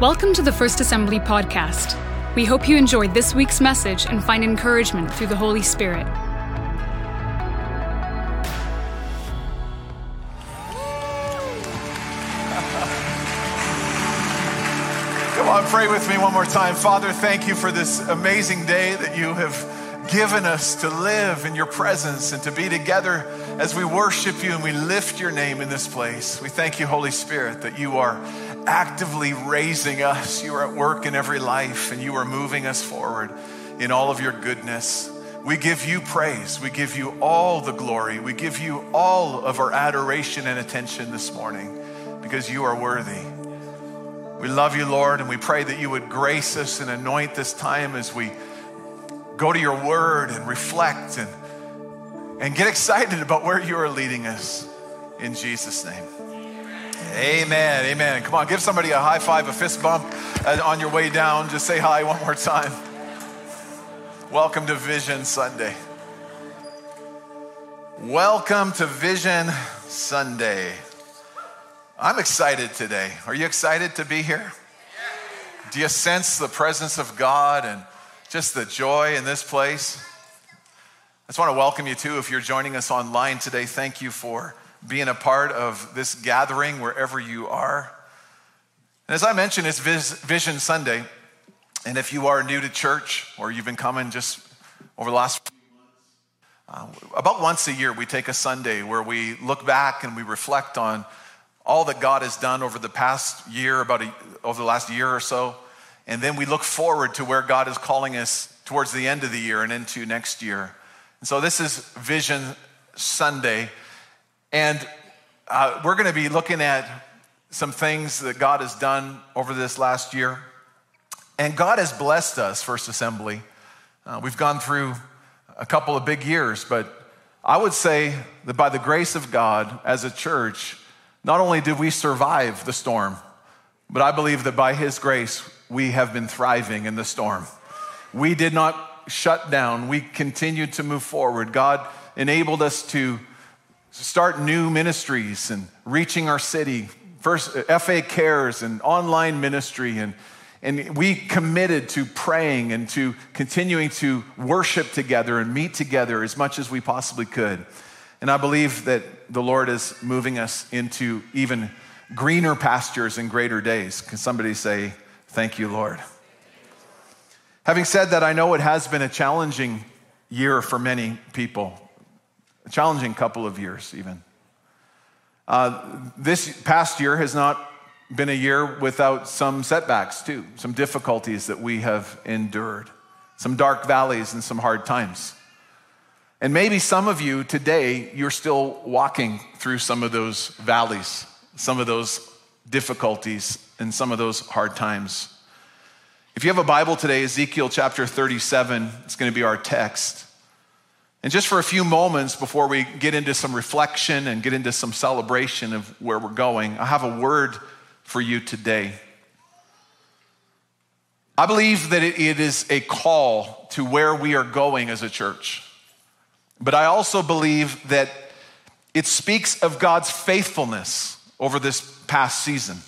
Welcome to the First Assembly podcast. We hope you enjoyed this week's message and find encouragement through the Holy Spirit. Come on, pray with me one more time. Father, thank you for this amazing day that you have given us to live in your presence and to be together as we worship you and we lift your name in this place. We thank you, Holy Spirit, that you are actively raising us. You are at work in every life and you are moving us forward in all of your goodness. We give you praise. We give you all the glory. We give you all of our adoration and attention this morning because you are worthy. We love you, Lord, and we pray that you would grace us and anoint this time as we go to your word and reflect and, and get excited about where you are leading us. In Jesus' name. Amen. Amen. Come on, give somebody a high five, a fist bump on your way down. Just say hi one more time. Welcome to Vision Sunday. Welcome to Vision Sunday. I'm excited today. Are you excited to be here? Do you sense the presence of God and just the joy in this place? I just want to welcome you too. If you're joining us online today, thank you for being a part of this gathering wherever you are. And as I mentioned, it's Vision Sunday. And if you are new to church or you've been coming just over the last uh, about once a year we take a Sunday where we look back and we reflect on all that God has done over the past year, about a, over the last year or so. And then we look forward to where God is calling us towards the end of the year and into next year. And so this is Vision Sunday. And uh, we're going to be looking at some things that God has done over this last year. And God has blessed us, First Assembly. Uh, we've gone through a couple of big years, but I would say that by the grace of God as a church, not only did we survive the storm, but I believe that by His grace, we have been thriving in the storm. We did not shut down, we continued to move forward. God enabled us to start new ministries and reaching our city. First, uh, FA Cares and online ministry. And, and we committed to praying and to continuing to worship together and meet together as much as we possibly could. And I believe that the Lord is moving us into even greener pastures and greater days. Can somebody say, Thank you, Lord? Having said that, I know it has been a challenging year for many people a challenging couple of years, even. Uh, this past year has not been a year without some setbacks, too, some difficulties that we have endured, some dark valleys and some hard times. And maybe some of you today, you're still walking through some of those valleys, some of those difficulties, and some of those hard times. If you have a Bible today, Ezekiel chapter 37 is going to be our text. And just for a few moments before we get into some reflection and get into some celebration of where we're going, I have a word for you today. I believe that it is a call to where we are going as a church. But I also believe that it speaks of God's faithfulness over this past season.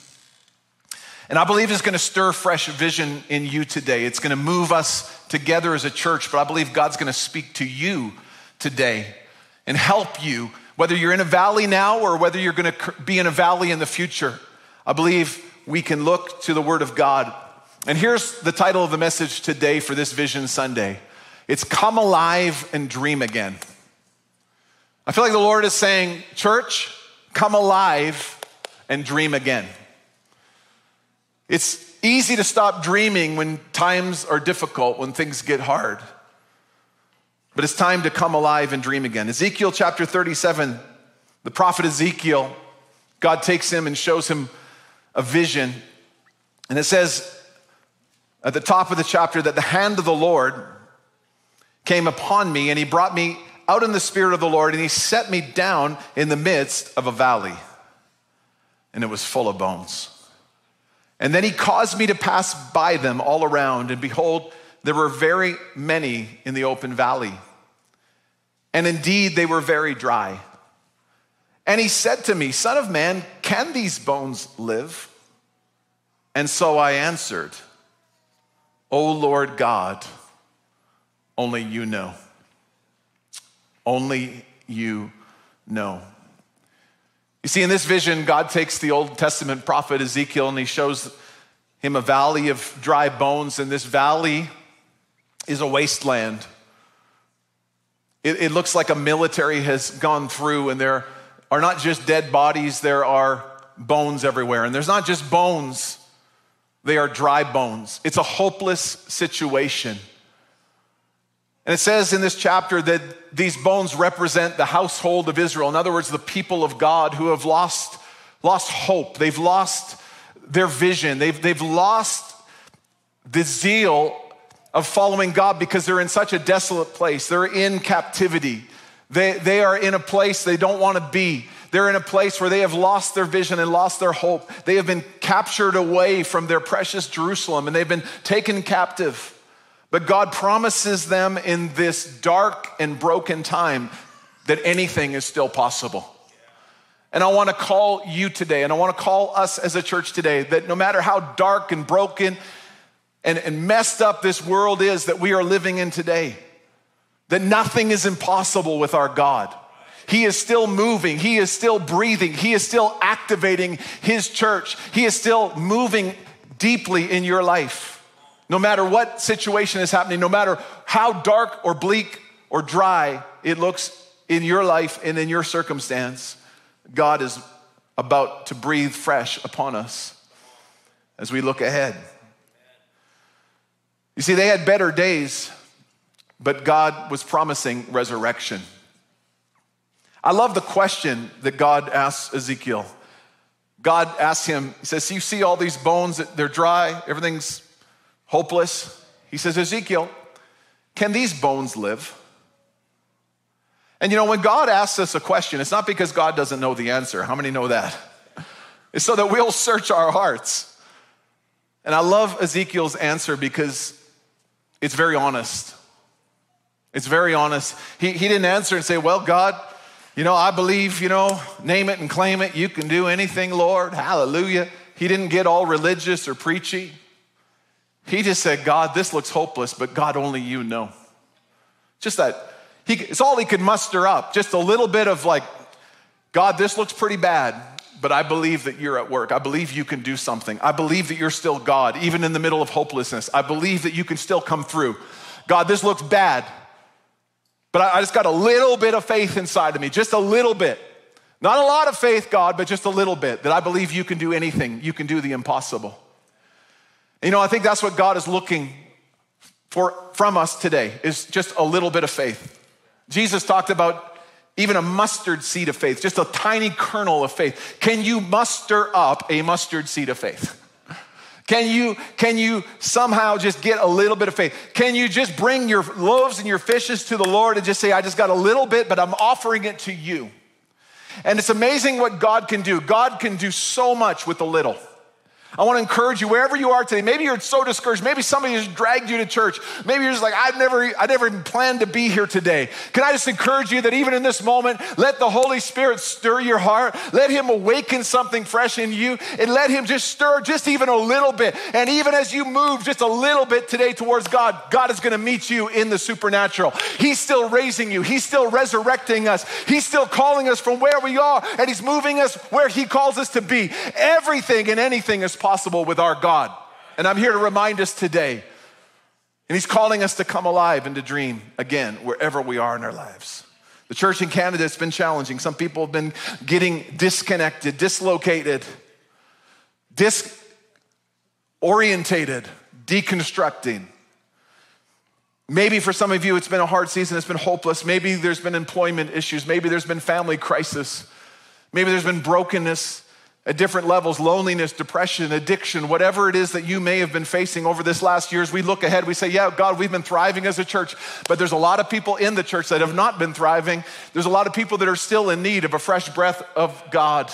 And I believe it's going to stir fresh vision in you today. It's going to move us together as a church, but I believe God's going to speak to you today and help you, whether you're in a valley now or whether you're going to be in a valley in the future. I believe we can look to the Word of God. And here's the title of the message today for this Vision Sunday it's Come Alive and Dream Again. I feel like the Lord is saying, Church, come alive and dream again. It's easy to stop dreaming when times are difficult, when things get hard. But it's time to come alive and dream again. Ezekiel chapter 37, the prophet Ezekiel, God takes him and shows him a vision. And it says at the top of the chapter that the hand of the Lord came upon me and he brought me out in the spirit of the Lord and he set me down in the midst of a valley. And it was full of bones. And then he caused me to pass by them all around, and behold, there were very many in the open valley and indeed they were very dry. And he said to me, Son of man, can these bones live? And so I answered, O Lord God, only you know. Only you know. You see, in this vision, God takes the Old Testament prophet Ezekiel and he shows him a valley of dry bones, and this valley is a wasteland. It, it, looks like a military has gone through, and there are not just dead bodies, there are bones everywhere. And there's not just bones, they are dry bones. It's a hopeless situation. And it says in this chapter that these bones represent the household of Israel. In other words, the people of God who have lost, lost hope. They've lost their vision. They've, they've lost the zeal of following God because they're in such a desolate place. They're in captivity. They, they are in a place they don't want to be. They're in a place where they have lost their vision and lost their hope. They have been captured away from their precious Jerusalem and they've been taken captive. But God promises them in this dark and broken time that anything is still possible. And I want to call you today, and I want to call us as a church today, that no matter how dark and broken and, and messed up this world is that we are living in today, that nothing is impossible with our God. He is still moving. He is still breathing. He is still activating His church. He is still moving deeply in your life. No matter what situation is happening, no matter how dark or bleak or dry it looks in your life and in your circumstance, God is about to breathe fresh upon us as we look ahead. You see, they had better days, but God was promising resurrection. I love the question that God asks Ezekiel. God asks him, He says, You see all these bones, they're dry, everything's hopeless. He says, Ezekiel, can these bones live? And you know, when God asks us a question, it's not because God doesn't know the answer. How many know that? It's so that we'll search our hearts. And I love Ezekiel's answer because it's very honest. It's very honest. He, he didn't answer and say, Well, God, you know, I believe, you know, name it and claim it. You can do anything, Lord. Hallelujah. He didn't get all religious or preachy. He just said, God, this looks hopeless, but God, only you know. Just that, he, it's all he could muster up. Just a little bit of like, God, this looks pretty bad, but I believe that you're at work. I believe you can do something. I believe that you're still God, even in the middle of hopelessness. I believe that you can still come through. God, this looks bad, but I, I just got a little bit of faith inside of me, just a little bit. Not a lot of faith, God, but just a little bit that I believe you can do anything. You can do the impossible. You know, I think that's what God is looking for from us today is just a little bit of faith. Jesus talked about even a mustard seed of faith, just a tiny kernel of faith. Can you muster up a mustard seed of faith? Can you, can you somehow just get a little bit of faith? Can you just bring your loaves and your fishes to the Lord and just say, I just got a little bit, but I'm offering it to you? And it's amazing what God can do. God can do so much with a little. I want to encourage you wherever you are today. Maybe you're so discouraged. Maybe somebody just dragged you to church. Maybe you're just like, I've never, I never even planned to be here today. Can I just encourage you that even in this moment, let the Holy Spirit stir your heart. Let Him awaken something fresh in you and let Him just stir just even a little bit. And even as you move just a little bit today towards God, God is going to meet you in the supernatural. He's still raising you. He's still resurrecting us. He's still calling us from where we are and He's moving us where He calls us to be. Everything and anything is possible with our God. And I'm here to remind us today. And He's calling us to come alive and to dream again wherever we are in our lives. The church in Canada has been challenging. Some people have been getting disconnected, dislocated, disorientated, deconstructing. Maybe for some of you, it's been a hard season, it's been hopeless. Maybe there's been employment issues. Maybe there's been family crisis. Maybe there's been brokenness at different levels loneliness, depression, addiction, whatever it is that you may have been facing over this last year. As we look ahead, we say, Yeah, God, we've been thriving as a church, but there's a lot of people in the church that have not been thriving. There's a lot of people that are still in need of a fresh breath of God.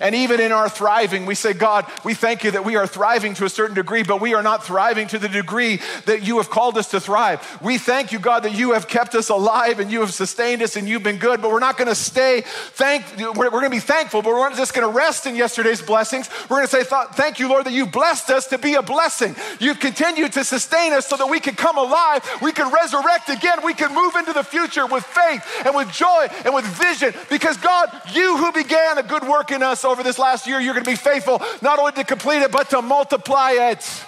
And even in our thriving, we say, God, we thank you that we are thriving to a certain degree, but we are not thriving to the degree that you have called us to thrive. We thank you, God, that you have kept us alive and you have sustained us and you've been good, but we're not going to stay thank, we're, going to be thankful, but we're not just going to rest in yesterday's blessings. We're going to say, thank you, Lord, that you blessed us to be a blessing. You've continued to sustain us so that we can come alive, we can resurrect again, we can move into the future with faith and with joy and with vision because God, you who began a good work in us, us over this last year, you're going to be faithful not only to complete it, but to multiply it.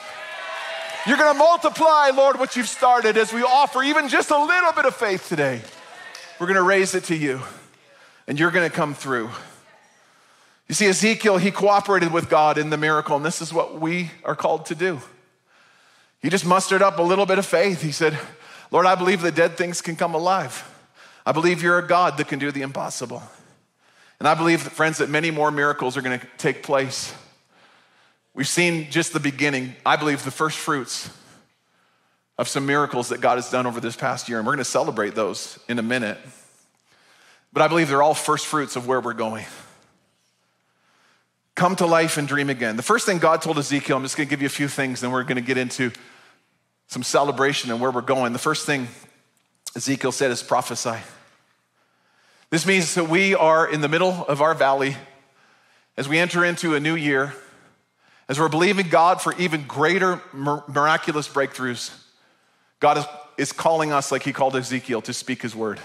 You're going to multiply, Lord, what you've started as we offer even just a little bit of faith today. We're going to raise it to you, and you're going to come through. You see, Ezekiel, he cooperated with God in the miracle, and this is what we are called to do. He just mustered up a little bit of faith. He said, Lord, I believe the dead things can come alive. I believe you're a God that can do the impossible. And I believe, friends, that many more miracles are going to take place. We've seen just the beginning, I believe, the first fruits of some miracles that God has done over this past year. And we're going to celebrate those in a minute. But I believe they're all first fruits of where we're going. Come to life and dream again. The first thing God told Ezekiel, I'm just going to give you a few things, then we're going to get into some celebration and where we're going. The first thing Ezekiel said is prophesy. This means that we are in the middle of our valley as we enter into a new year, as we're believing God for even greater miraculous breakthroughs. God is, calling us, like He called Ezekiel, to speak His word.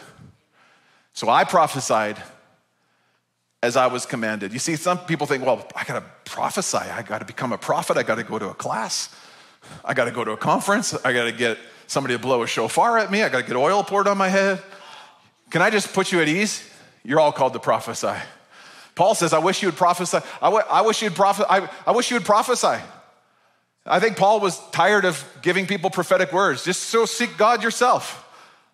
So I prophesied as I was commanded. You see, some people think, well, I gotta prophesy, I gotta become a prophet, I gotta go to a class, I gotta go to a conference, I gotta get somebody to blow a shofar at me, I gotta get oil poured on my head. Can I just put you at ease? You're all called to prophesy. Paul says, I wish you would prophesy. I, w- I wish you'd prophet. I, I wish you would prophesy. I think Paul was tired of giving people prophetic words. Just so seek God yourself.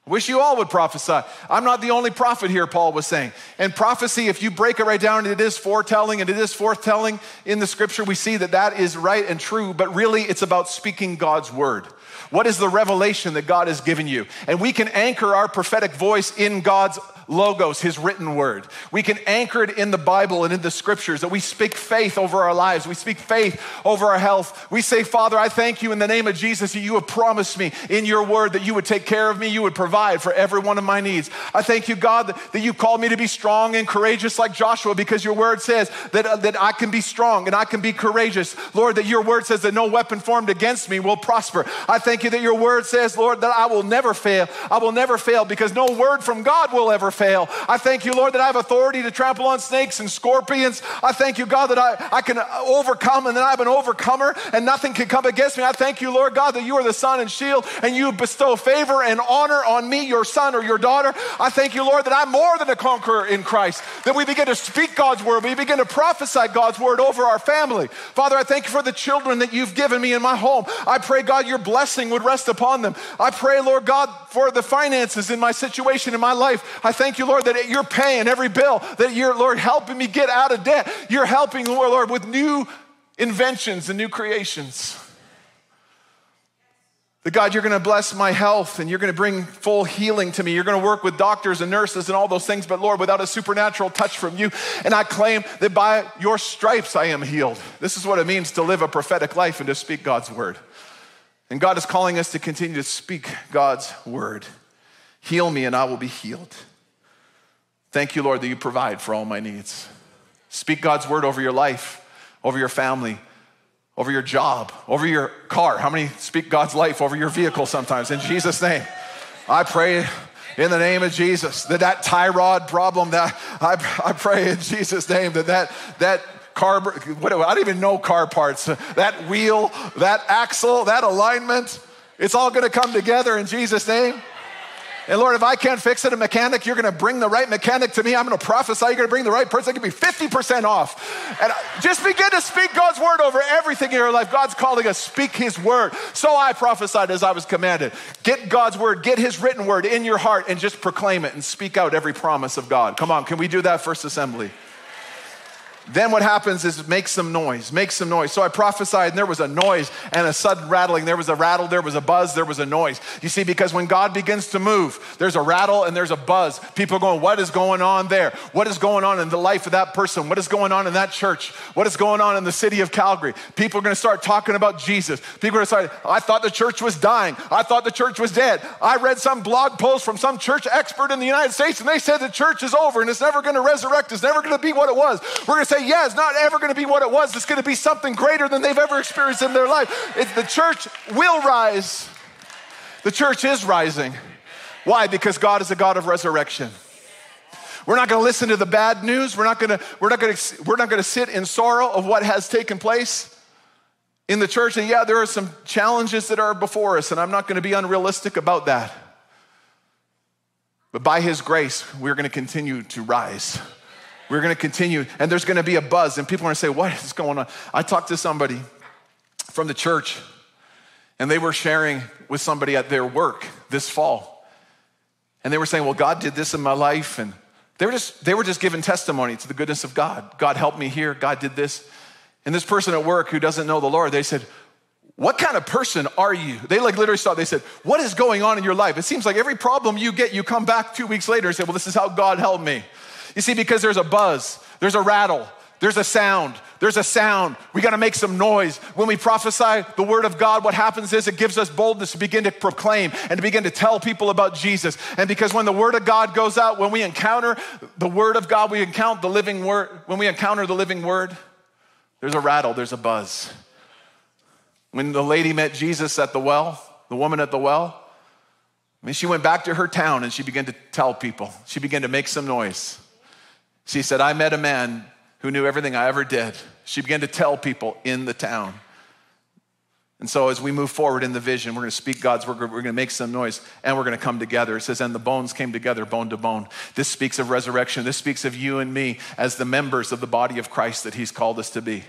Wish you all would prophesy. I'm not the only prophet here, Paul was saying. And prophecy, if you break it right down, it is foretelling and it is foretelling in the scripture. We see that that is right and true, but really it's about speaking God's word. What is the revelation that God has given you? And we can anchor our prophetic voice in God's logos, his written word. We can anchor it in the Bible and in the scriptures that we speak faith over our lives. We speak faith over our health. We say, Father, I thank you in the name of Jesus that you have promised me in your word that you would take care of me, you would provide for every one of my needs. I thank you, God, that, you called me to be strong and courageous like Joshua because your word says that, uh, that I can be strong and I can be courageous. Lord, that your word says that no weapon formed against me will prosper. I thank you that your word says, Lord, that I will never fail. I will never fail because no word from God will ever fail. I thank you, Lord, that I have authority to trample on snakes and scorpions. I thank you, God, that I, I can overcome and that I'm an overcomer and nothing can come against me. I thank you, Lord God, that you are the sun and shield and you bestow favor and honor on me, your son or your daughter. I thank you, Lord, that I'm more than a conqueror in Christ, that we begin to speak God's word, we begin to prophesy God's word over our family. Father, I thank you for the children that you've given me in my home. I pray, God, your blessing would rest upon them. I pray, Lord God, for the finances in my situation in my life. I thank you, Lord, that you're paying every bill, that you're, Lord, helping me get out of debt. You're helping, Lord, with new inventions and new creations. That God, you're to bless my health and you're to bring full healing to me. You're to work with doctors and nurses and all those things, but Lord, without a supernatural touch from you. And I claim that by your stripes I am healed. This is what it means to live a prophetic life and to speak God's word. And God is calling us to continue to speak God's word. Heal me and I will be healed. Thank you, Lord, that you provide for all my needs. Speak God's word over your life, over your family, over your job, over your car. How many speak God's life over your vehicle sometimes? In Jesus' name, I pray in the name of Jesus that that tie rod problem that I, I pray in Jesus' name that that, that car, what, I don't even know car parts, that wheel, that axle, that alignment, it's all gonna come together in Jesus' name. And Lord, if I can't fix it, a mechanic, you're going to bring the right mechanic to me. I'm going to prophesy. You're going to bring the right person. I could be 50% off. And just begin to speak God's word over everything in your life. God's calling us, speak his word. So I prophesied as I was commanded. Get God's word, get his written word in your heart and just proclaim it and speak out every promise of God. Come on, can we do that, First Assembly? Then what happens is make some noise, make some noise. So I prophesied, and there was a noise and a sudden rattling. There was a rattle, there was a buzz, there was a noise. You see, because when God begins to move, there's a rattle and there's a buzz. People are going, What is going on there? What is going on in the life of that person? What is going on in that church? What is going on in the city of Calgary? People are going to start talking about Jesus. People are going to start, I thought the church was dying. I thought the church was dead. I read some blog post from some church expert in the United States, and they said the church is over and it's never going to resurrect. It's never going to be what it was. We're going to say, yeah, it's not ever going to be what it was. It's going to be something greater than they've ever experienced in their life. It's, the church will rise. The church is rising. Why? Because God is a God of resurrection. We're not going to listen to the bad news. We're not going to, we're not going to, we're not going to sit in sorrow of what has taken place in the church. And yeah, there are some challenges that are before us, and I'm not going to be unrealistic about that. But by His grace, we're going to continue to rise. We're going to continue, and there's going to be a buzz, and people are going to say, What is going on? I talked to somebody from the church, and they were sharing with somebody at their work this fall. And they were saying, Well, God did this in my life. And they were just, they were just giving testimony to the goodness of God. God helped me here. God did this. And this person at work who doesn't know the Lord, they said, what kind of person are you? They like literally stopped. They said, What is going on in your life? It seems like every problem you get, you come back two weeks later and say, Well, this is how God helped me. You see, because there's a buzz, there's a rattle, there's a sound, there's a sound. We got to make some noise. When we prophesy the word of God, what happens is it gives us boldness to begin to proclaim and to begin to tell people about Jesus. And because when the word of God goes out, when we encounter the word of God, we encounter the living word, when we encounter the living word, there's a rattle, there's a buzz. When the lady met Jesus at the well, the woman at the well, I mean, she went back to her town and she began to tell people. She began to make some noise. She said, I met a man who knew everything I ever did. She began to tell people in the town. And so, as we move forward in the vision, we're going to speak God's word, we're going to make some noise, and we're going to come together. It says, And the bones came together, bone to bone. This speaks of resurrection. This speaks of you and me as the members of the body of Christ that He's called us to be.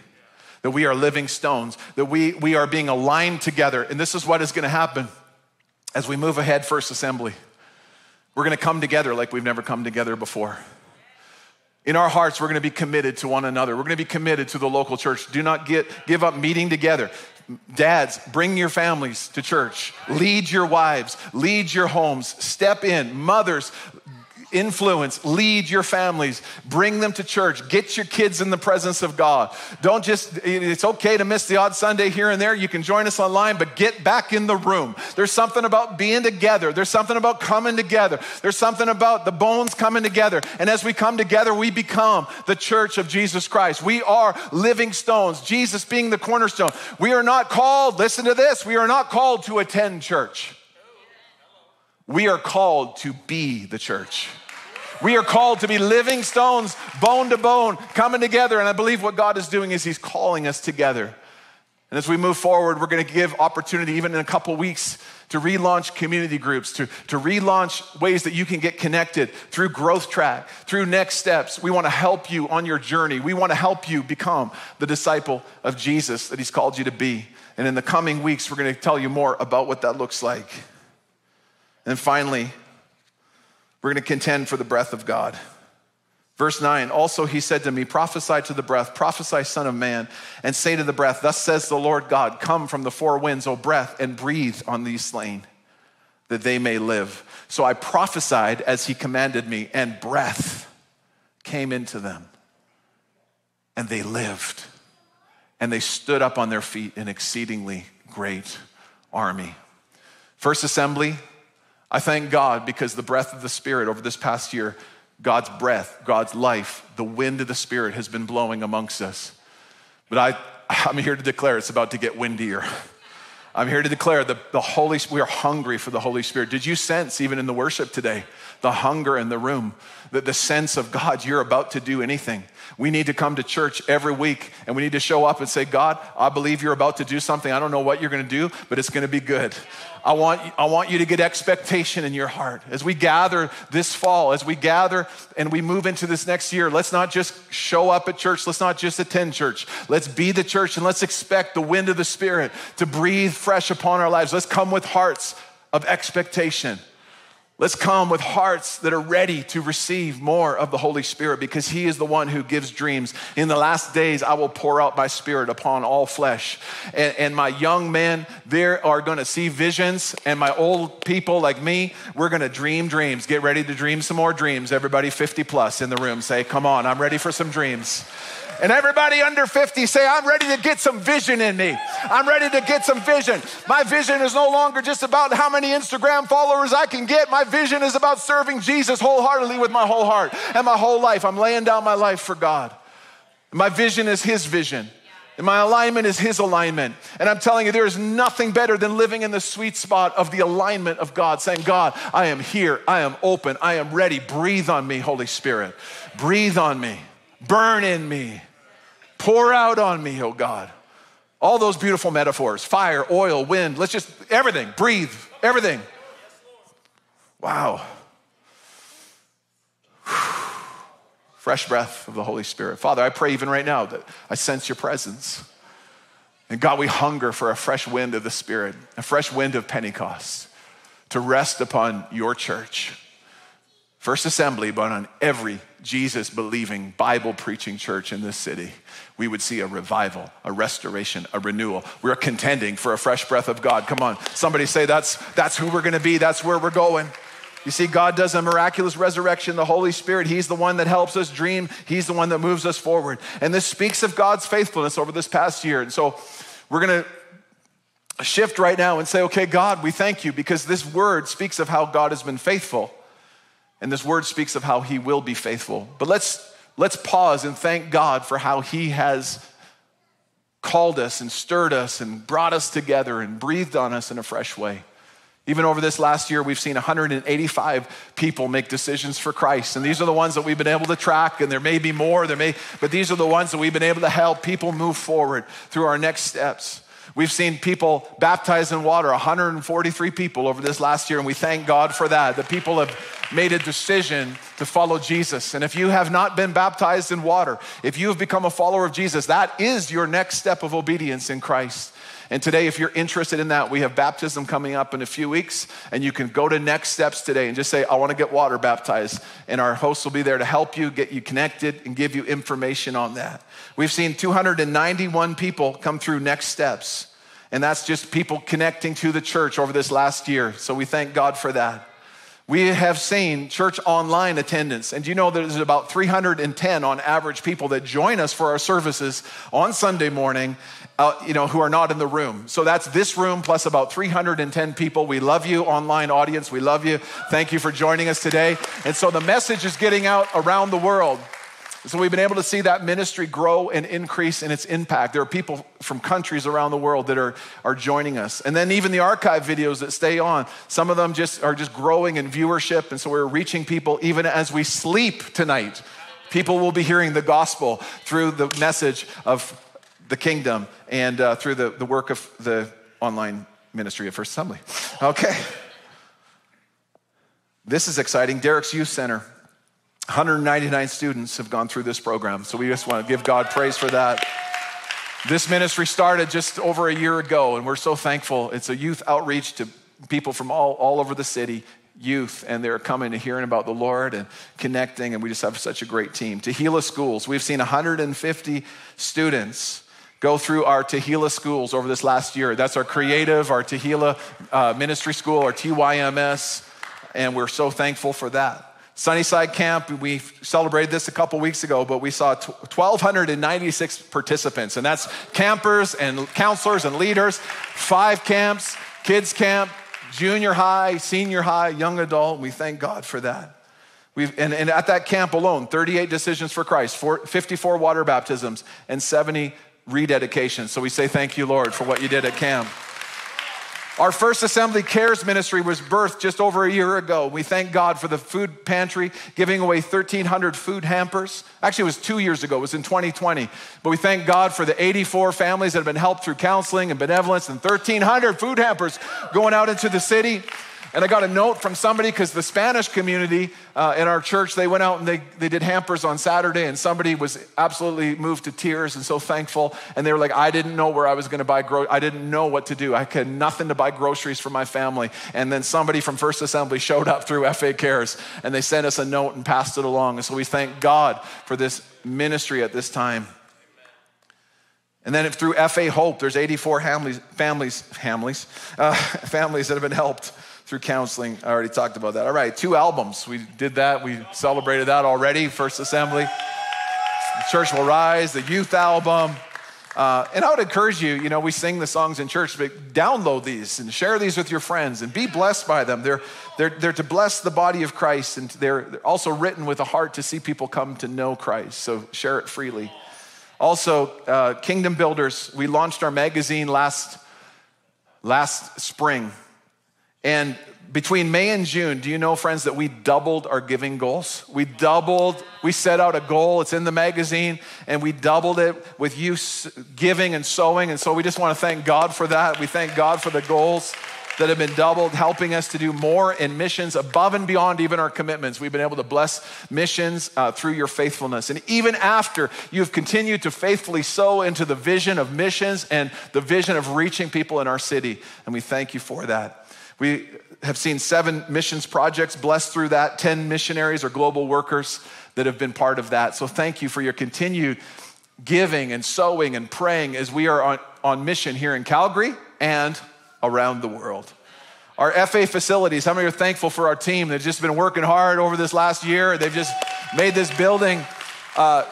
That we are living stones, that we, we are being aligned together. And this is what is going to happen as we move ahead, First Assembly. We're going to come together like we've never come together before. In our hearts, we're going to be committed to one another. We're going to be committed to the local church. Do not get, give up meeting together. Dads, bring your families to church. Lead your wives. Lead your homes. Step in. Mothers, influence, lead your families, bring them to church, get your kids in the presence of God. Don't just, it's okay to miss the odd Sunday here and there. You can join us online, but get back in the room. There's something about being together, there's something about coming together, there's something about the bones coming together. And as we come together, we become the church of Jesus Christ. We are living stones, Jesus being the cornerstone. We are not called, listen to this, we are not called to attend church. We are called to be the church. We are called to be living stones, bone to bone, coming together. And I believe what God is doing is He's calling us together. And as we move forward, we're going to give opportunity, even in a couple weeks, to relaunch community groups, to, to relaunch ways that you can get connected through Growth Track, through Next Steps. We want to help you on your journey. We want to help you become the disciple of Jesus that He's called you to be. And in the coming weeks, we're going to tell you more about what that looks like. And finally, we're going to contend for the breath of God. Verse 9, also he said to me, Prophesy to the breath, prophesy, Son of Man, and say to the breath, Thus says the Lord God, Come from the four winds, O breath, and breathe on these slain, that they may live. So I prophesied as he commanded me, and breath came into them, and they lived. And they stood up on their feet, an exceedingly great army. First assembly, I thank God because the breath of the Spirit over this past year, God's breath, God's life, the wind of the Spirit has been blowing amongst us. But I, I'm here to declare it's about to get windier. I'm here to declare that the Holy we are hungry for the Holy Spirit. Did you sense even in the worship today the hunger in the room, that the sense of God, you're about to do anything. We need to come to church every week and we need to show up and say, God, I believe you're about to do something. I don't know what you're going to do, but it's going to be good. I want, I want you to get expectation in your heart. As we gather this fall, as we gather and we move into this next year, let's not just show up at church. Let's not just attend church. Let's be the church and let's expect the wind of the Spirit to breathe fresh upon our lives. Let's come with hearts of expectation. Let's come with hearts that are ready to receive more of the Holy Spirit because He is the one who gives dreams. In the last days, I will pour out my Spirit upon all flesh. And, and my young men, they are going to see visions. And my old people like me, we're going to dream dreams. Get ready to dream some more dreams. Everybody 50 plus in the room, say, Come on, I'm ready for some dreams. And everybody under 50 say, I'm ready to get some vision in me. I'm ready to get some vision. My vision is no longer just about how many Instagram followers I can get. My vision is about serving Jesus wholeheartedly with my whole heart and my whole life. I'm laying down my life for God. My vision is His vision. And my alignment is His alignment. And I'm telling you, there is nothing better than living in the sweet spot of the alignment of God, saying, God, I am here. I am open. I am ready. Breathe on me, Holy Spirit. Breathe on me. Burn in me. Pour out on me, oh God. All those beautiful metaphors fire, oil, wind. Let's just, everything, breathe, everything. Wow. Fresh breath of the Holy Spirit. Father, I pray even right now that I sense your presence. And God, we hunger for a fresh wind of the Spirit, a fresh wind of Pentecost to rest upon your church. First Assembly, but on every Jesus believing, Bible preaching church in this city, we would see a revival, a restoration, a renewal. We're contending for a fresh breath of God. Come on, somebody say that's, that's who we're gonna be, that's where we're going. You see, God does a miraculous resurrection. The Holy Spirit, He's the one that helps us dream, He's the one that moves us forward. And this speaks of God's faithfulness over this past year. And so we're gonna shift right now and say, okay, God, we thank you because this word speaks of how God has been faithful. And this word speaks of how he will be faithful. But let's, let's pause and thank God for how he has called us and stirred us and brought us together and breathed on us in a fresh way. Even over this last year, we've seen 185 people make decisions for Christ. And these are the ones that we've been able to track, and there may be more, there may, but these are the ones that we've been able to help people move forward through our next steps. We've seen people baptized in water, 143 people over this last year, and we thank God for that. The people have made a decision to follow Jesus. And if you have not been baptized in water, if you have become a follower of Jesus, that is your next step of obedience in Christ. And today, if you're interested in that, we have baptism coming up in a few weeks, and you can go to next steps today and just say, I want to get water baptized. And our hosts will be there to help you, get you connected, and give you information on that. We've seen 291 people come through next steps, and that's just people connecting to the church over this last year. So we thank God for that. We have seen church online attendance, and you know there's about 310 on average people that join us for our services on Sunday morning, uh, you know, who are not in the room. So that's this room plus about 310 people. We love you, online audience. We love you. Thank you for joining us today. And so the message is getting out around the world. So we've been able to see that ministry grow and increase in its impact. There are people from countries around the world that are, are joining us. And then even the archive videos that stay on, some of them just are just growing in viewership. And so we're reaching people even as we sleep tonight. People will be hearing the gospel through the message of the kingdom and uh, through the, the work of the online ministry of First Assembly. Okay. This is exciting. Derek's Youth Center 199 students have gone through this program. So we just want to give God praise for that. This ministry started just over a year ago, and we're so thankful. It's a youth outreach to people from all, all over the city, youth, and they're coming to hearing about the Lord and connecting, and we just have such a great team. Tehillah Schools, we've seen 150 students go through our Tehillah schools over this last year. That's our creative, our Tehillah uh, ministry school, our TYMS, and we're so thankful for that. Sunnyside Camp, we celebrated this a couple weeks ago, but we saw 1,296 participants, and that's campers and counselors and leaders, five camps, kids camp, junior high, senior high, young adult. We thank God for that. We've, and, and at that camp alone, 38 decisions for Christ, 54 water baptisms, and 70 rededications. So we say thank you, Lord, for what you did at camp. Our first Assembly Cares ministry was birthed just over a year ago. We thank God for the food pantry, giving away 1,300 food hampers. Actually, it was two years ago, it was in 2020. But we thank God for the 84 families that have been helped through counseling and benevolence and 1,300 food hampers going out into the city. And I got a note from somebody because the Spanish community uh, in our church, they went out and they, they did hampers on Saturday, and somebody was absolutely moved to tears and so thankful. And they were like, I didn't know where I was going to buy gro- I didn't know what to do. I had nothing to buy groceries for my family. And then somebody from First Assembly showed up through FA Cares, and they sent us a note and passed it along. And so we thank God for this ministry at this time. And then through FA Hope, there's 84 families, families, families, uh, families that have been helped through counseling. I already talked about that. All right, two albums. We did that. We celebrated that already. First Assembly, the Church Will Rise, the youth album. Uh, and I would encourage you, you know, we sing the songs in church, but download these and share these with your friends and be blessed by them. They're, they're, they're to bless the body of Christ, and they're, they're also written with a heart to see people come to know Christ. So share it freely. Also, uh, Kingdom Builders, we launched our magazine last, last spring. And between May and June, do you know, friends, that we doubled our giving goals? We doubled, we set out a goal, it's in the magazine, and we doubled it with you giving and sowing. And so we just want to thank God for that. We thank God for the goals that have been doubled, helping us to do more in missions above and beyond even our commitments. We've been able to bless missions uh, through your faithfulness. And even after you've continued to faithfully sow into the vision of missions and the vision of reaching people in our city, and we thank you for that. We have seen seven missions projects blessed through that, 10 missionaries or global workers that have been part of that. So thank you for your continued giving and sowing and praying as we are on, on mission here in Calgary and around the world. Our FA facilities, how many are thankful for our team? They've just been working hard over this last year. They've just made this building uh,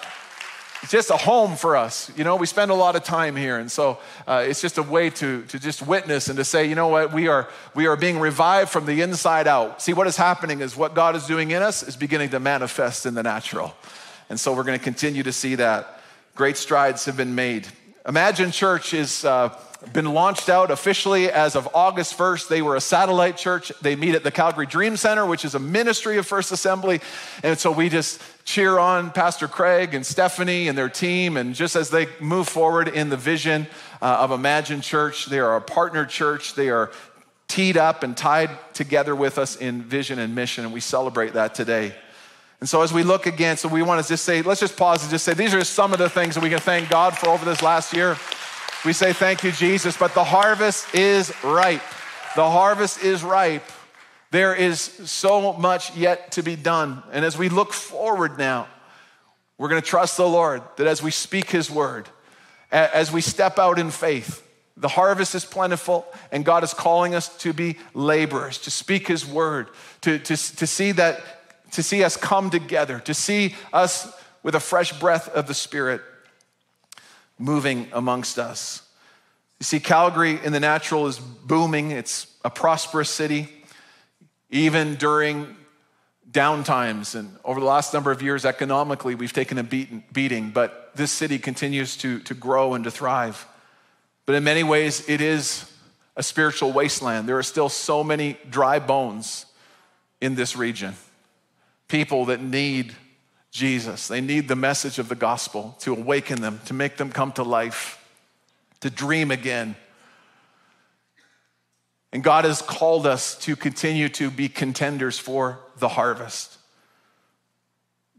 just a home for us. You know, we spend a lot of time here. And so uh, it's just a way to, to just witness and to say, you know what, we are, we are being revived from the inside out. See, what is happening is what God is doing in us is beginning to manifest in the natural. And so we're going to continue to see that. Great strides have been made. Imagine Church has Uh, been launched out officially as of August 1st. They were a satellite church. They meet at the Calgary Dream Center, which is a ministry of First Assembly. And so we just cheer on Pastor Craig and Stephanie and their team. And just as they move forward in the vision uh, of Imagine Church, they are a partner church. They are teed up and tied together with us in vision and mission. And we celebrate that today. And so as we look again, so we want to just say, let's just pause and just say, these are some of the things that we can thank God for over this last year. We say, Thank you, Jesus, but the harvest is ripe. The harvest is ripe. There is so much yet to be done. And as we look forward now, we're going to trust the Lord that as we speak His word, as we step out in faith, the harvest is plentiful, and God is calling us to be laborers, to speak His word, to, to, to see that, to see us come together, to see us with a fresh breath of the Spirit moving amongst us. You see, Calgary in the natural is booming, it's a prosperous city, even during downtimes. And over the last number of years, economically, we've taken a beating, but this city continues to, to grow and to thrive. But in many ways, it is a spiritual wasteland. There are still so many dry bones in this region. People that need Jesus. They need the message of the gospel to awaken them, to make them come to life, to dream again. And God has called us to continue to be contenders for the harvest.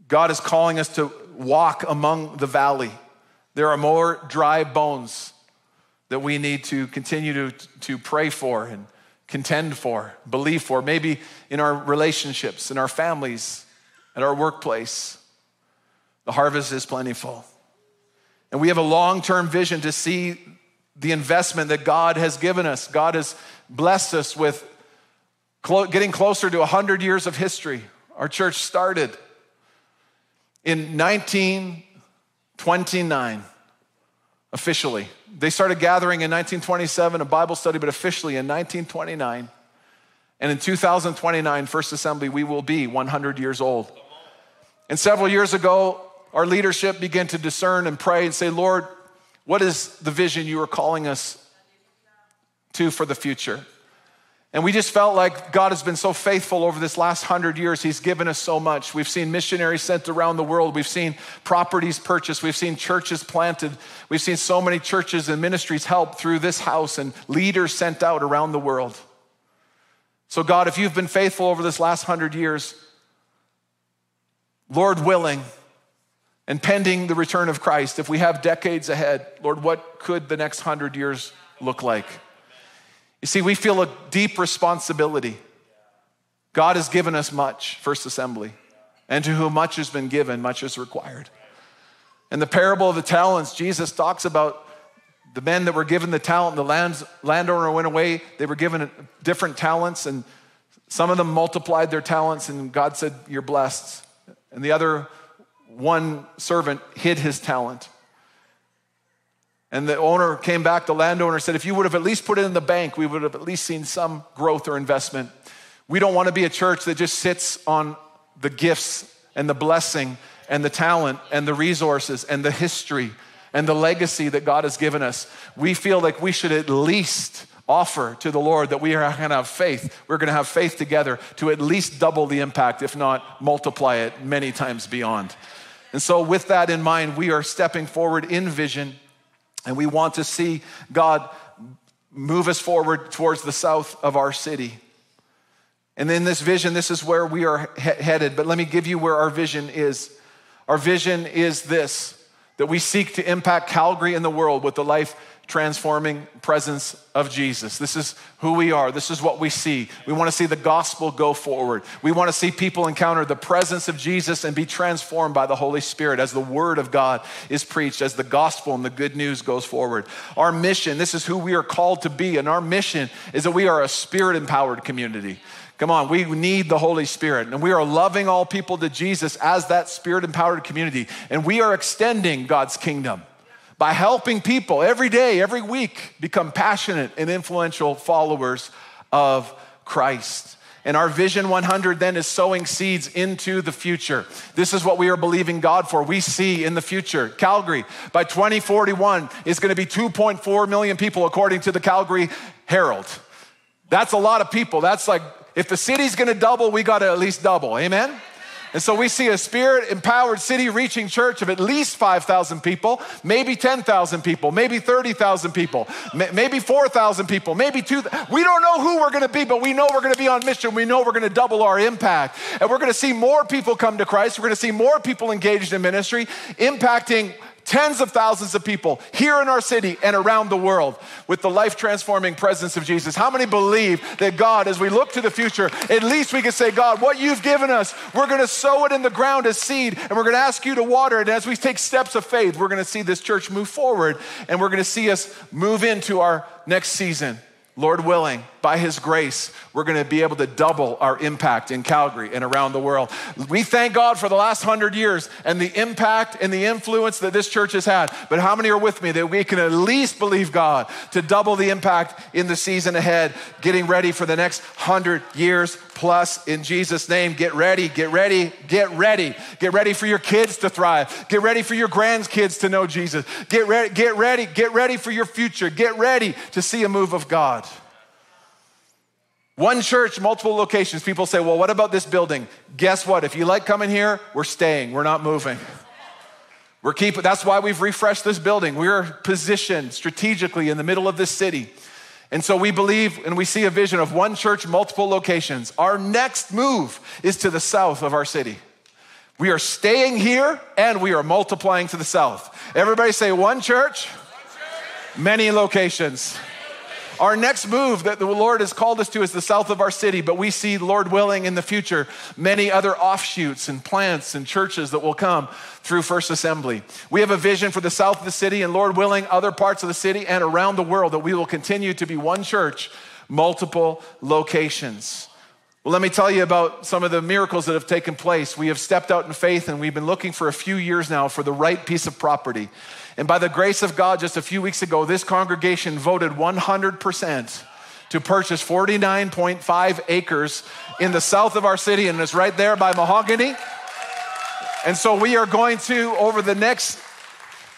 God is calling us to walk among the valley. There are more dry bones that we need to continue to, to pray for and contend for, believe for, maybe in our relationships, in our families, at our workplace. The harvest is plentiful. And we have a long term vision to see the investment that God has given us. God has blessed us with getting closer to 100 years of history. Our church started in 1929, officially. They started gathering in 1927, a Bible study, but officially in 1929. And in 2029, First Assembly, we will be 100 years old. And several years ago, our leadership began to discern and pray and say, Lord, what is the vision you are calling us to for the future? And we just felt like God has been so faithful over this last hundred years. He's given us so much. We've seen missionaries sent around the world. We've seen properties purchased. We've seen churches planted. We've seen so many churches and ministries helped through this house and leaders sent out around the world. So, God, if you've been faithful over this last hundred years, Lord willing, and pending the return of Christ, if we have decades ahead, Lord, what could the next hundred years look like? You see, we feel a deep responsibility. God has given us much, First Assembly, and to whom much has been given, much is required. In the parable of the talents, Jesus talks about the men that were given the talent, the lands, landowner went away, they were given different talents, and some of them multiplied their talents, and God said, You're blessed. And the other one servant hid his talent. And the owner came back, the landowner said, If you would have at least put it in the bank, we would have at least seen some growth or investment. We don't want to be a church that just sits on the gifts and the blessing and the talent and the resources and the history and the legacy that God has given us. We feel like we should at least offer to the Lord that we are going to have faith. We're going to have faith together to at least double the impact, if not multiply it many times beyond. And so, with that in mind, we are stepping forward in vision and we want to see God move us forward towards the south of our city. And in this vision, this is where we are he- headed. But let me give you where our vision is. Our vision is this that we seek to impact Calgary and the world with the life transforming presence of Jesus. This is who we are. This is what we see. We want to see the gospel go forward. We want to see people encounter the presence of Jesus and be transformed by the Holy Spirit as the word of God is preached, as the gospel and the good news goes forward. Our mission, this is who we are called to be, and our mission is that we are a spirit empowered community. Come on, we need the Holy Spirit. And we are loving all people to Jesus as that spirit empowered community. And we are extending God's kingdom by helping people every day, every week become passionate and influential followers of Christ. And our Vision 100 then is sowing seeds into the future. This is what we are believing God for. We see in the future, Calgary by 2041 is going to be 2.4 million people, according to the Calgary Herald. That's a lot of people. That's like, if the city's going to double, we got to at least double. Amen? And so we see a spirit empowered city reaching church of at least 5,000 people, maybe 10,000 people, maybe 30,000 people, maybe 4,000 people, maybe 2. We don't know who we're going to be, but we know we're going to be on mission. We know we're going to double our impact. And we're going to see more people come to Christ. We're going to see more people engaged in ministry, impacting tens of thousands of people here in our city and around the world with the life transforming presence of Jesus. How many believe that God, as we look to the future, at least we can say, God, what you've given us, we're going to sow it in the ground as seed and we're going to ask you to water it. And as we take steps of faith, we're going to see this church move forward and we're going to see us move into our next season Lord willing, by His grace, we're going to be able to double our impact in Calgary and around the world. We thank God for the last hundred years and the impact and the influence that this church has had. But how many are with me that we can at least believe God to double the impact in the season ahead, getting ready for the next hundred years plus in Jesus' name? Get ready, get ready, get ready. Get ready for your kids to thrive. Get ready for your grandkids to know Jesus. Get ready, get ready, get ready for your future. Get ready to see a move of God. One church, multiple locations. People say, well, what about this building? Guess what? If you like coming here, we're staying, we're not moving. We're keeping, that's why we've refreshed this building. We're positioned strategically in the middle of this city. And so we believe and we see a vision of one church, multiple locations. Our next move is to the south of our city. We are staying here and we are multiplying to the south. Everybody say one church, one church. many locations. Our next move that the Lord has called us to is the south of our city, but we see, Lord willing, in the future, many other offshoots and plants and churches that will come through First Assembly. We have a vision for the south of the city, and Lord willing, other parts of the city and around the world that we will continue to be one church, multiple locations. Well, let me tell you about some of the miracles that have taken place. We have stepped out in faith, and we've been looking for a few years now for the right piece of property. And by the grace of God, just a few weeks ago, this congregation voted 100% to purchase 49.5 acres in the south of our city, and it's right there by Mahogany. And so we are going to, over the next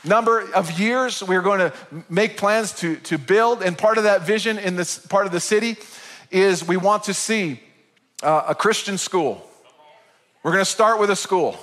number of years, we're going to make plans to, to build. And part of that vision in this part of the city is we want to see uh, a Christian school. We're going to start with a school.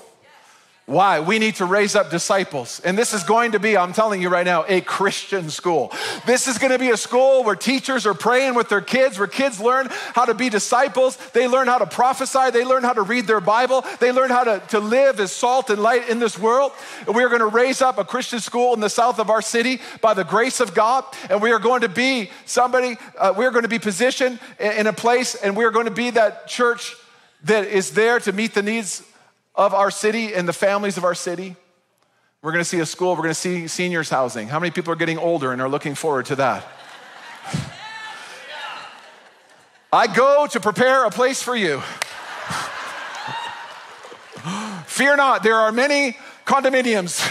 Why? We need to raise up disciples. And this is going to be, I'm telling you right now, a Christian school. This is going to be a school where teachers are praying with their kids, where kids learn how to be disciples. They learn how to prophesy. They learn how to read their Bible. They learn how to, to live as salt and light in this world. We are going to raise up a Christian school in the south of our city by the grace of God. And we are going to be somebody, uh, we are going to be positioned in a place, and we are going to be that church that is there to meet the needs of our city and the families of our city. We're going to see a school, we're going to see seniors housing. How many people are getting older and are looking forward to that? I go to prepare a place for you. Fear not, there are many condominiums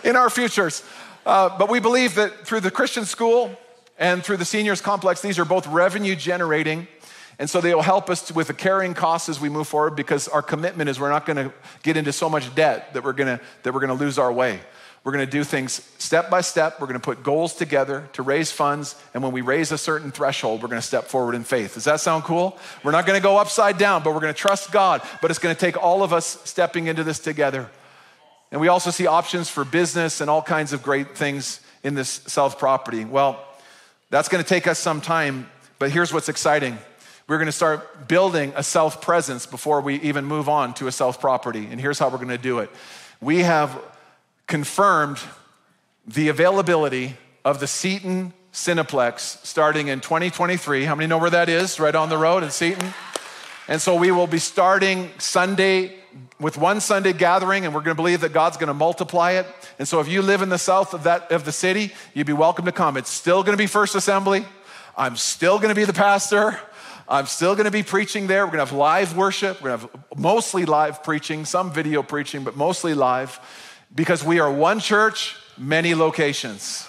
in our futures. Uh, but we believe that through the Christian school and through the seniors complex, these are both revenue generating and so they will help us with the carrying costs as we move forward because our commitment is we're not going to get into so much debt that we're going to that we're going to lose our way. We're going to do things step by step. We're going to put goals together to raise funds. And when we raise a certain threshold, we're going to step forward in faith. Does that sound cool? We're not going to go upside down, but we're going to trust God. But it's going to take all of us stepping into this together. And we also see options for business and all kinds of great things in this self property. Well, that's going to take us some time, but here's what's exciting we're going to start building a South presence before we even move on to a South property. And here's how we're going to do it we have confirmed the availability of the Seton Cineplex starting in 2023. How many know where that is? Right on the road in Seton. And so we will be starting Sunday with one Sunday gathering, and we're going to believe that God's going to multiply it. And so if you live in the south of that of the city, you'd be welcome to come. It's still going to be First Assembly. I'm still going to be the pastor. I'm still going to be preaching there. We're going to have live worship. We're going to have mostly live preaching, some video preaching, but mostly live because we are one church, many locations.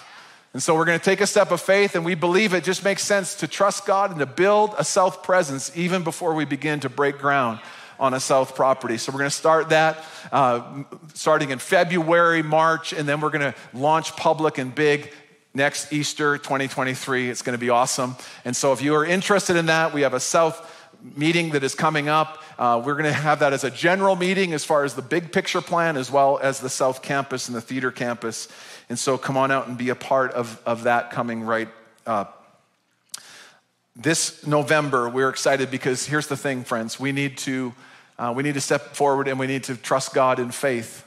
And so we're going to take a step of faith, and we believe it just makes sense to trust God and to build a South presence even before we begin to break ground on a South property. So we're going to start that uh, starting in February, March, and then we're going to launch public and big next Easter 2023. It's going to be awesome. And so if you are interested in that, we have a South meeting that is coming up. Uh, we're going to have that as a general meeting as far as the big picture plan, as well as the South Campus and the theater campus. And so come on out and be a part of, of that coming right up. This November, we're excited because here's the thing, friends. We need to, uh, we need to step forward and we need to trust God in faith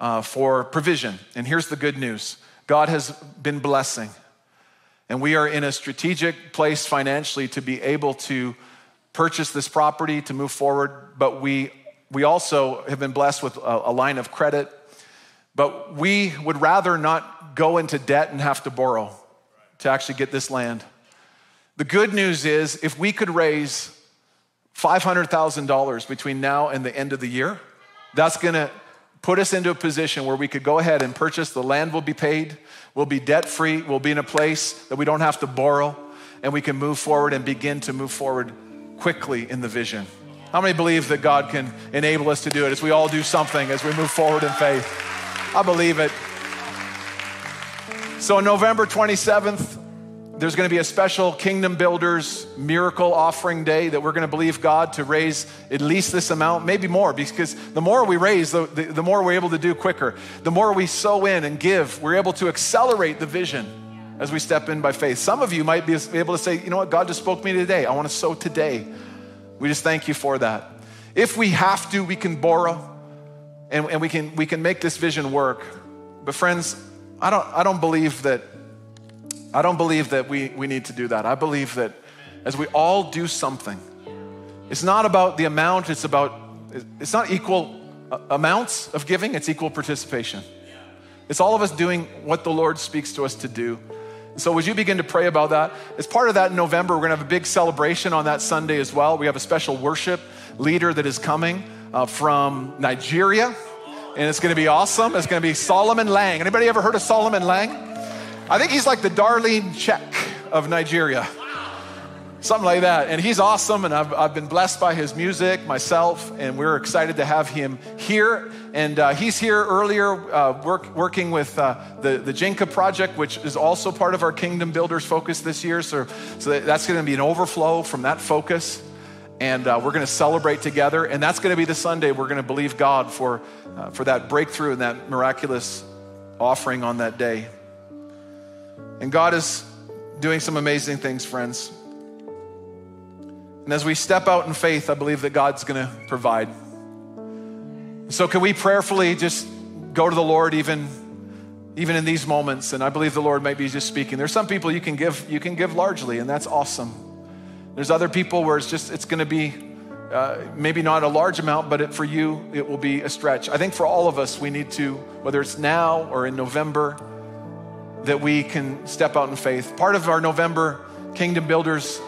uh, for provision. And here's the good news God has been blessing. And we are in a strategic place financially to be able to purchase this property, to move forward. But we, we also have been blessed with a, a line of credit. But we would rather not go into debt and have to borrow to actually get this land. The good news is if we could raise $500,000 between now and the end of the year, that's gonna put us into a position where we could go ahead and purchase. The land will be paid, we'll be debt free, we'll be in a place that we don't have to borrow, and we can move forward and begin to move forward quickly in the vision. How many believe that God can enable us to do it as we all do something as we move forward in faith? I believe it. So, November 27th, there's going to be a special Kingdom Builders miracle offering day that we're going to believe God to raise at least this amount, maybe more, because the more we raise, the, the, the, more we're able to do quicker. The more we sow in and give, we're able to accelerate the vision as we step in by faith. Some of you might be able to say, you know what, God just spoke to me today. I want to sow today. We just thank you for that. If we have to, we can borrow and, and we, can, we can make this vision work. But, friends, I don't, I don't believe that I don't believe that we, we need to do that. I believe that as we all do something, it's not about the amount, it's about, it's not equal uh, amounts of giving, it's equal participation. It's all of us doing what the Lord speaks to us to do. So, would you begin to pray about that? As part of that in November, we're going to have a big celebration on that Sunday as well. We have a special worship leader that is coming uh, from Nigeria, and it's going to be awesome. It's going to be Solomon Lange. Anybody ever heard of Solomon Lange? I think he's like the Darlene Zschech of Nigeria. Something like that. And he's awesome, and I've, I've been blessed by his music myself, and we're excited to have him here. And uh, he's here earlier uh, work, working with uh, the, the Jinka project, which is also part of our Kingdom Builders focus this year. So, so that's going to be an overflow from that focus. and uh, we're going to celebrate together. And that's going to be the Sunday we're going to believe God for, uh, for that breakthrough and that miraculous offering on that day. And God is doing some amazing things, friends. And as we step out in faith, I believe that God's going to provide. So, can we prayerfully just go to the Lord even, even in these moments? And I believe the Lord might be just speaking. There's some people you can give, you can give largely, and that's awesome. There's other people where it's just it's going to be uh, maybe not a large amount, but it, for you it will be a stretch. I think for all of us, we need to, whether it's now or in November, that we can step out in faith. Part of our November Kingdom Builders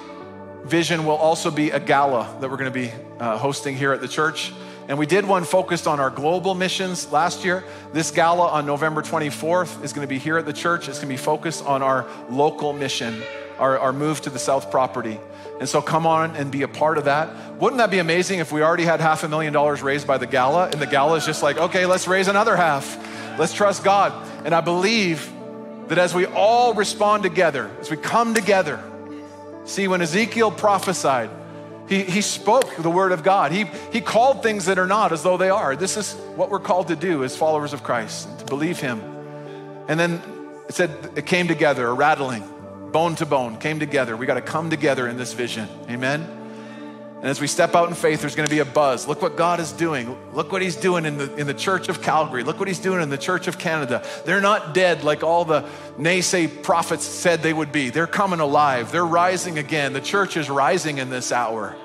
vision will also be a gala that we're going to be uh, hosting here at the church. And we did one focused on our global missions last year. This gala on November 24th is going to be here at the church. It's going to be focused on our local mission, our, our move to the South property. And so come on and be a part of that. Wouldn't that be amazing if we already had half a million dollars raised by the gala and the gala is just like, okay, let's raise another half. Let's trust God. And I believe that as we all respond together, as we come together, see, when Ezekiel prophesied, he, he spoke the word of God. He, he called things that are not as though they are. This is what we're called to do as followers of Christ, to believe Him. And then it said it came together, a rattling, bone to bone, came together. We got to come together in this vision. Amen. And as we step out in faith, there's going to be a buzz. Look what God is doing. Look what He's doing in the, in the church of Calgary. Look what He's doing in the church of Canada. They're not dead like all the naysay prophets said they would be. They're coming alive. They're rising again. The church is rising in this hour.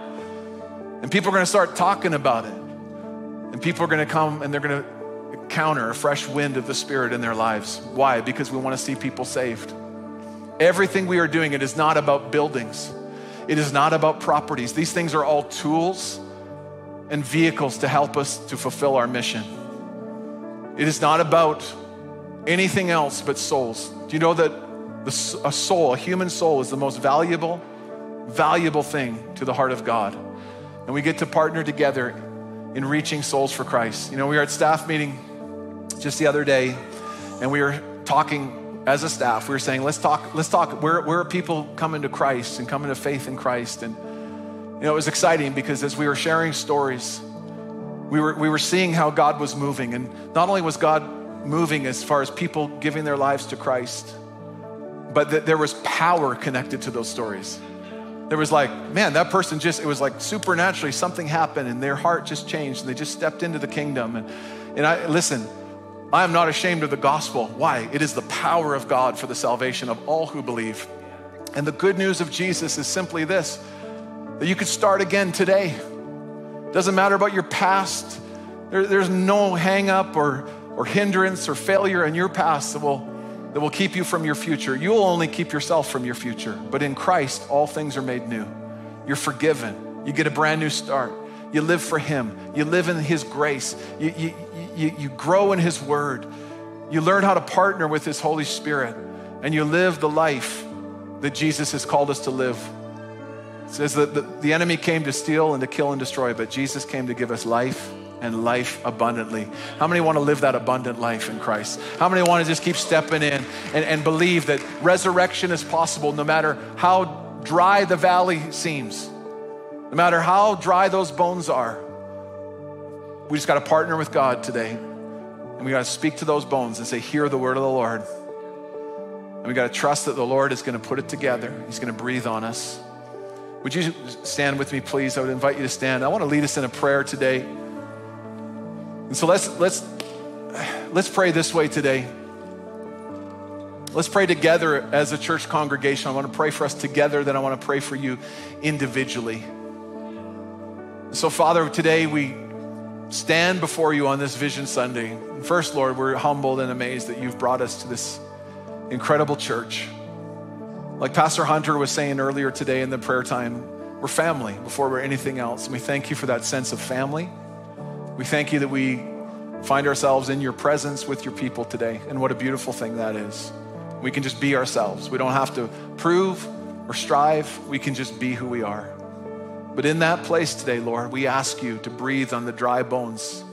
And people are going to start talking about it. And people are going to come and they're going to counter a fresh wind of the Spirit in their lives. Why? Because we want to see people saved. Everything we are doing, it is not about buildings. It is not about properties. These things are all tools and vehicles to help us to fulfill our mission. It is not about anything else but souls. Do you know that a soul, a human soul, is the most valuable, valuable thing to the heart of God? And we get to partner together in reaching souls for Christ. You know, we were at staff meeting just the other day, and we were talking as a staff, we were saying, let's talk, let's talk, where, where are people coming to Christ and coming to faith in Christ? And, you know, it was exciting because as we were sharing stories, we were, we were seeing how God was moving. And not only was God moving as far as people giving their lives to Christ, but that there was power connected to those stories. There was like, man, that person just, it was like supernaturally something happened and their heart just changed and they just stepped into the kingdom. And, and I, listen, I am not ashamed of the gospel. Why? It is the power of God for the salvation of all who believe. And the good news of Jesus is simply this that you could start again today. Doesn't matter about your past, there, there's no hang up or, or hindrance or failure in your past that will, that will keep you from your future. You will only keep yourself from your future. But in Christ, all things are made new. You're forgiven, you get a brand new start. You live for Him. You live in His grace. You, you, you, you grow in His Word. You learn how to partner with His Holy Spirit. And you live the life that Jesus has called us to live. It says that the, the enemy came to steal and to kill and destroy, but Jesus came to give us life and life abundantly. How many want to live that abundant life in Christ? How many want to just keep stepping in and, and believe that resurrection is possible no matter how dry the valley seems? No matter how dry those bones are, we just got to partner with God today. And we got to speak to those bones and say, Hear the word of the Lord. And we got to trust that the Lord is going to put it together, He's going to breathe on us. Would you stand with me, please? I would invite you to stand. I want to lead us in a prayer today. And so let's let's let's pray this way today. Let's pray together as a church congregation. I want to pray for us together, then I want to pray for you individually. So, Father, today we stand before you on this Vision Sunday. First, Lord, we're humbled and amazed that you've brought us to this incredible church. Like Pastor Hunter was saying earlier today in the prayer time, we're family before we're anything else. And we thank you for that sense of family. We thank you that we find ourselves in your presence with your people today. And what a beautiful thing that is. We can just be ourselves. We don't have to prove or strive. We can just be who we are. But in that place today, Lord, we ask you to breathe on the dry bones.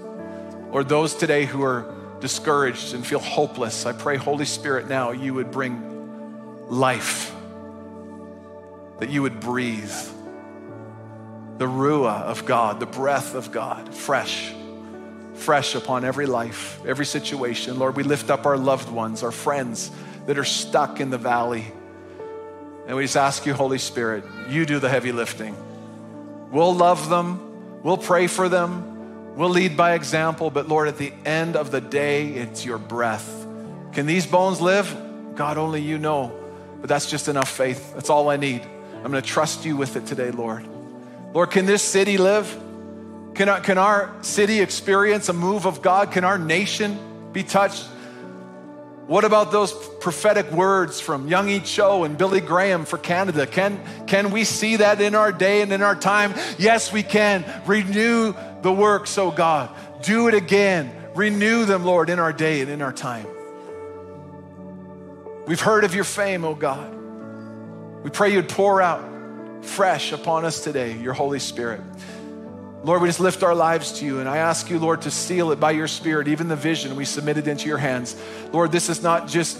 Or those today who are discouraged and feel hopeless, I pray, Holy Spirit, now you would bring life, that you would breathe. the Ruah of God, the breath of God, fresh, fresh upon every life, every situation. Lord, we lift up our loved ones, our friends that are stuck in the valley. And we just ask you, Holy Spirit, you do the heavy lifting. We'll love them, we'll pray for them, we'll lead by example, but Lord, at the end of the day, it's your breath. Can these bones live? God, only you know. But that's just enough faith. That's all I need. I'm going to trust you with it today, Lord. Lord, can this city live? Can our, can our city experience a move of God? Can our nation be touched? What about those prophetic words from Young E. Cho and Billy Graham for Canada? Can, can we see that in our day and in our time? Yes, we can. Renew the works, oh God. Do it again. Renew them, Lord, in our day and in our time. We've heard of your fame, oh God. We pray you'd pour out fresh upon us today, your Holy Spirit. Lord, we just lift our lives to you, and I ask you, Lord, to seal it by your Spirit, even the vision we submitted into your hands. Lord, this is not just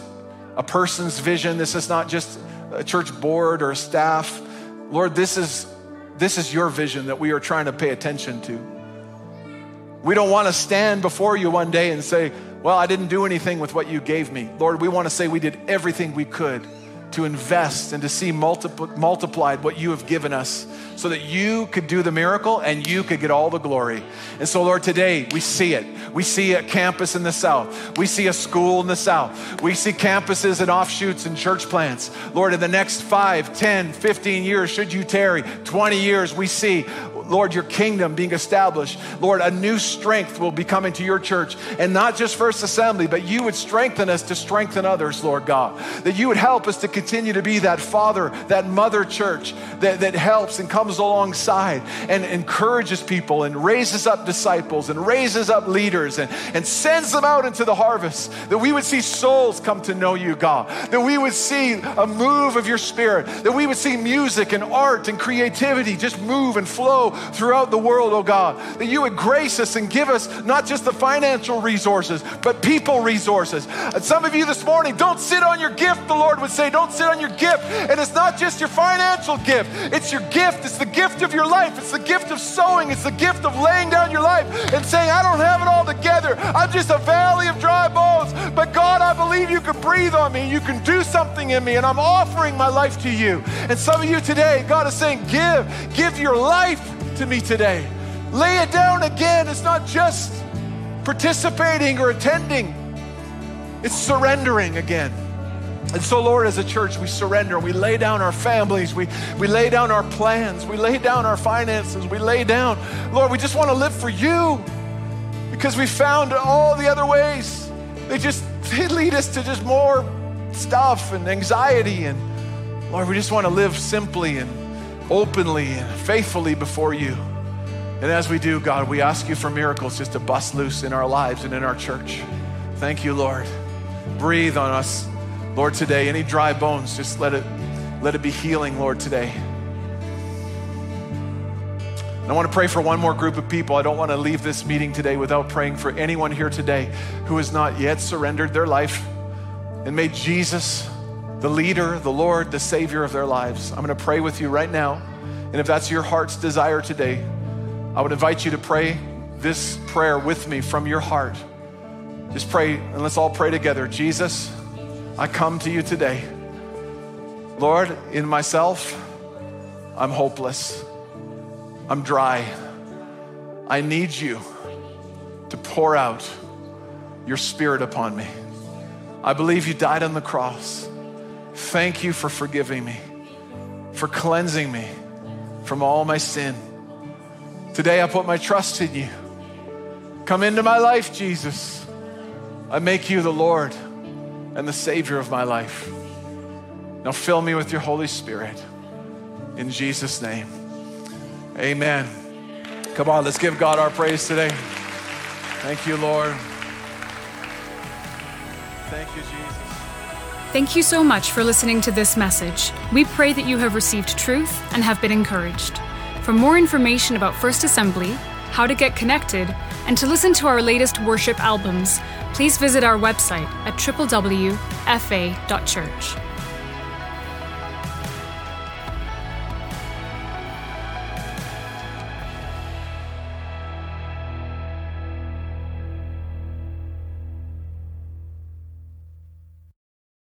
a person's vision, this is not just a church board or staff. Lord, this is, this is your vision that we are trying to pay attention to. We don't want to stand before you one day and say, Well, I didn't do anything with what you gave me. Lord, we want to say we did everything we could to invest and to see multipl- multiplied what you have given us so that you could do the miracle and you could get all the glory. And so, Lord, today we see it. We see a campus in the South. We see a school in the South. We see campuses and offshoots and church plants. Lord, in the next 5, 10, 15 years, should you tarry, 20 years, we see Lord, your kingdom being established. Lord, a new strength will be coming to your church. And not just First Assembly, but you would strengthen us to strengthen others, Lord God. That you would help us to continue to be that father, that mother church that, that helps and comes alongside and encourages people and raises up disciples and raises up leaders and, and sends them out into the harvest. That we would see souls come to know you, God. That we would see a move of your spirit. That we would see music and art and creativity just move and flow throughout the world, oh God. That you would grace us and give us not just the financial resources, but people resources. And some of you this morning, don't sit on your gift, the Lord would say. Don't sit on your gift. And it's not just your financial gift, it's your gift. It's the gift of your life. It's the gift of sowing. It's the gift of laying down your life and saying, I don't have it all together. I'm just a valley of dry bones. But God, I believe you can breathe on me. You can do something in me. And I'm offering my life to you. And some of you today, God is saying, give, give your life to me today. Lay it down again. It's not just participating or attending, it's surrendering again. And so, Lord, as a church, we surrender. We lay down our families. We, we lay down our plans. We lay down our finances. We lay down, Lord, we just want to live for you because we found all the other ways. They just they lead us to just more stuff and anxiety. And Lord, we just want to live simply and openly and faithfully before you. And as we do, God, we ask you for miracles just to bust loose in our lives and in our church. Thank you, Lord. Breathe on us, Lord, today. Any dry bones, just let it let it be healing, Lord, today. And I want to pray for one more group of people. I don't want to leave this meeting today without praying for anyone here today who has not yet surrendered their life and made Jesus the leader, the Lord, the Savior of their lives. I'm going to pray with you right now. And if that's your heart's desire today, I would invite you to pray this prayer with me from your heart. Just pray, and let's all pray together. Jesus, I come to you today. Lord, in myself, I'm hopeless. I'm dry. I need you to pour out your spirit upon me. I believe you died on the cross. Thank you for forgiving me, for cleansing me from all my sin. Today I put my trust in you. Come into my life, Jesus. I make you the Lord and the Savior of my life. Now fill me with your Holy Spirit. In Jesus' name. Amen. Come on, let's give God our praise today. Thank you, Lord. Thank you, Jesus. Thank you so much for listening to this message. We pray that you have received truth and have been encouraged. For more information about First Assembly, how to get connected, and to listen to our latest worship albums, please visit our website at www.fa.church.